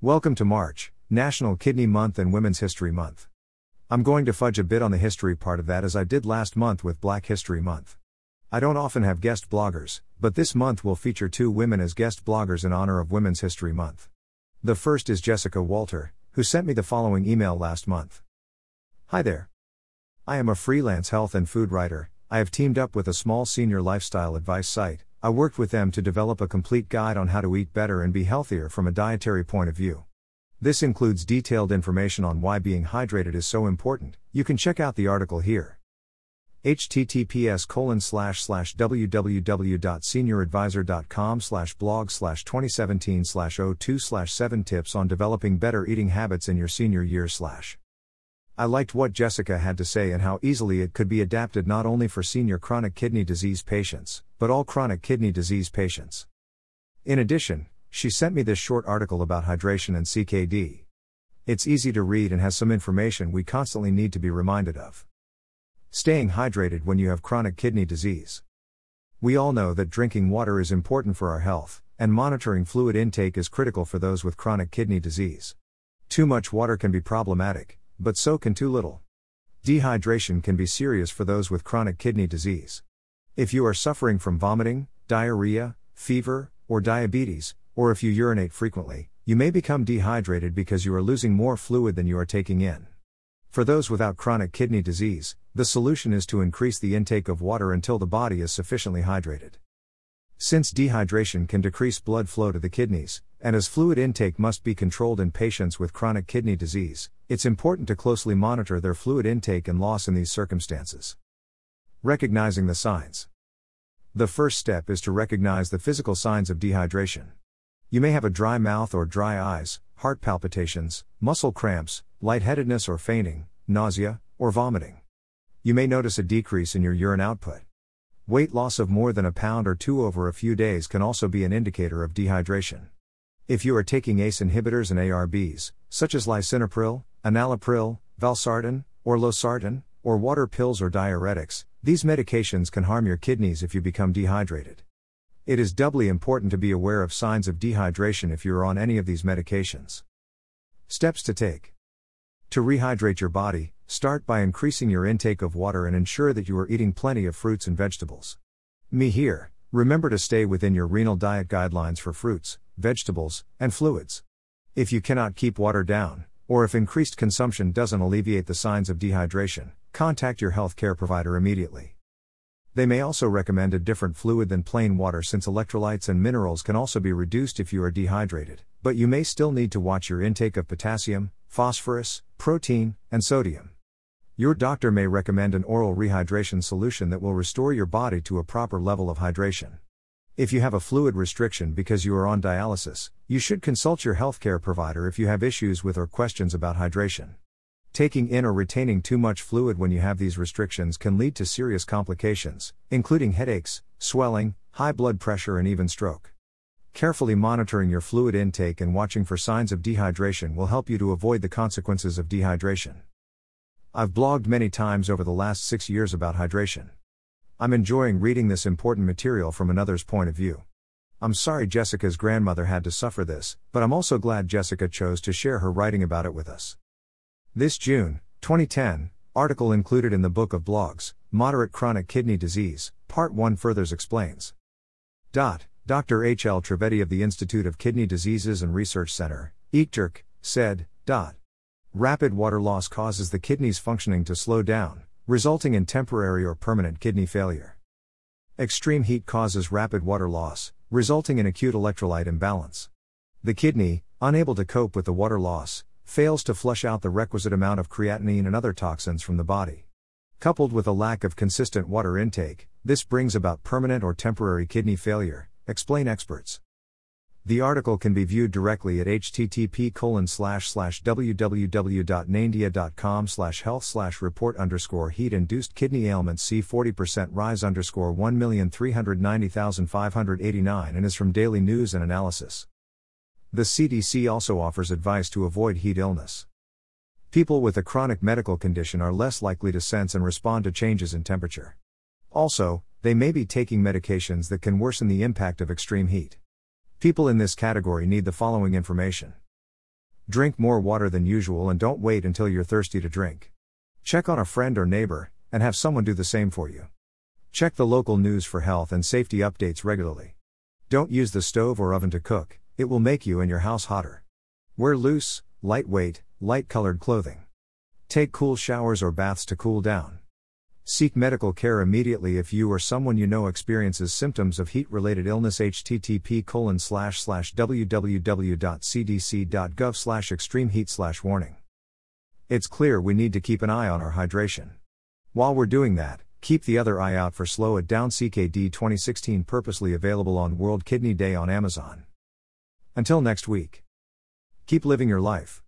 Welcome to March, National Kidney Month and Women's History Month. I'm going to fudge a bit on the history part of that as I did last month with Black History Month. I don't often have guest bloggers, but this month will feature two women as guest bloggers in honor of Women's History Month. The first is Jessica Walter, who sent me the following email last month. Hi there. I am a freelance health and food writer. I have teamed up with a small senior lifestyle advice site. I worked with them to develop a complete guide on how to eat better and be healthier from a dietary point of view. This includes detailed information on why being hydrated is so important. You can check out the article here. https colon slash slash www.senioradvisor.com slash blog slash 2017 slash 02 slash 7 tips on developing better eating habits in your senior year slash. I liked what Jessica had to say and how easily it could be adapted not only for senior chronic kidney disease patients, but all chronic kidney disease patients. In addition, she sent me this short article about hydration and CKD. It's easy to read and has some information we constantly need to be reminded of. Staying hydrated when you have chronic kidney disease. We all know that drinking water is important for our health, and monitoring fluid intake is critical for those with chronic kidney disease. Too much water can be problematic, but so can too little. Dehydration can be serious for those with chronic kidney disease. If you are suffering from vomiting, diarrhea, fever, or diabetes, or if you urinate frequently, you may become dehydrated because you are losing more fluid than you are taking in. For those without chronic kidney disease, the solution is to increase the intake of water until the body is sufficiently hydrated. Since dehydration can decrease blood flow to the kidneys, and as fluid intake must be controlled in patients with chronic kidney disease, it's important to closely monitor their fluid intake and loss in these circumstances. Recognizing the signs. The first step is to recognize the physical signs of dehydration. You may have a dry mouth or dry eyes, heart palpitations, muscle cramps, lightheadedness or fainting, nausea, or vomiting. You may notice a decrease in your urine output. Weight loss of more than a pound or two over a few days can also be an indicator of dehydration. If you are taking ACE inhibitors and ARBs, such as lisinopril, enalapril, valsartan, or losartan, or water pills or diuretics, these medications can harm your kidneys if you become dehydrated. It is doubly important to be aware of signs of dehydration if you are on any of these medications. Steps to take To rehydrate your body, start by increasing your intake of water and ensure that you are eating plenty of fruits and vegetables. Me here, remember to stay within your renal diet guidelines for fruits, vegetables, and fluids. If you cannot keep water down, or if increased consumption doesn't alleviate the signs of dehydration, contact your healthcare provider immediately. They may also recommend a different fluid than plain water since electrolytes and minerals can also be reduced if you are dehydrated, but you may still need to watch your intake of potassium, phosphorus, protein, and sodium. Your doctor may recommend an oral rehydration solution that will restore your body to a proper level of hydration. If you have a fluid restriction because you are on dialysis, you should consult your healthcare provider if you have issues with or questions about hydration. Taking in or retaining too much fluid when you have these restrictions can lead to serious complications, including headaches, swelling, high blood pressure, and even stroke. Carefully monitoring your fluid intake and watching for signs of dehydration will help you to avoid the consequences of dehydration. I've blogged many times over the last six years about hydration. I'm enjoying reading this important material from another's point of view. I'm sorry Jessica's grandmother had to suffer this, but I'm also glad Jessica chose to share her writing about it with us. This June, 2010, article included in the book of blogs, Moderate Chronic Kidney Disease, Part 1 furthers explains. Dot, Dr. H. L. Trivedi of the Institute of Kidney Diseases and Research Center, IKDRC, said, dot, Rapid water loss causes the kidneys functioning to slow down, resulting in temporary or permanent kidney failure. Extreme heat causes rapid water loss, resulting in acute electrolyte imbalance. The kidney, unable to cope with the water loss, fails to flush out the requisite amount of creatinine and other toxins from the body. Coupled with a lack of consistent water intake, this brings about permanent or temporary kidney failure, explain experts. The article can be viewed directly at http www.dnaindia.com slash health report underscore heat induced kidney ailments c 40% rise underscore 1,390,589 and is from Daily News and Analysis. The CDC also offers advice to avoid heat illness. People with a chronic medical condition are less likely to sense and respond to changes in temperature. Also, they may be taking medications that can worsen the impact of extreme heat. People in this category need the following information Drink more water than usual and don't wait until you're thirsty to drink. Check on a friend or neighbor, and have someone do the same for you. Check the local news for health and safety updates regularly. Don't use the stove or oven to cook, it will make you and your house hotter. Wear loose, lightweight, light colored clothing. Take cool showers or baths to cool down. Seek medical care immediately if you or someone you know experiences symptoms of heat related illness. http www.cdc.gov extreme heat warning. It's clear we need to keep an eye on our hydration. While we're doing that, keep the other eye out for Slow It Down CKD 2016 purposely available on World Kidney Day on Amazon. Until next week. Keep living your life.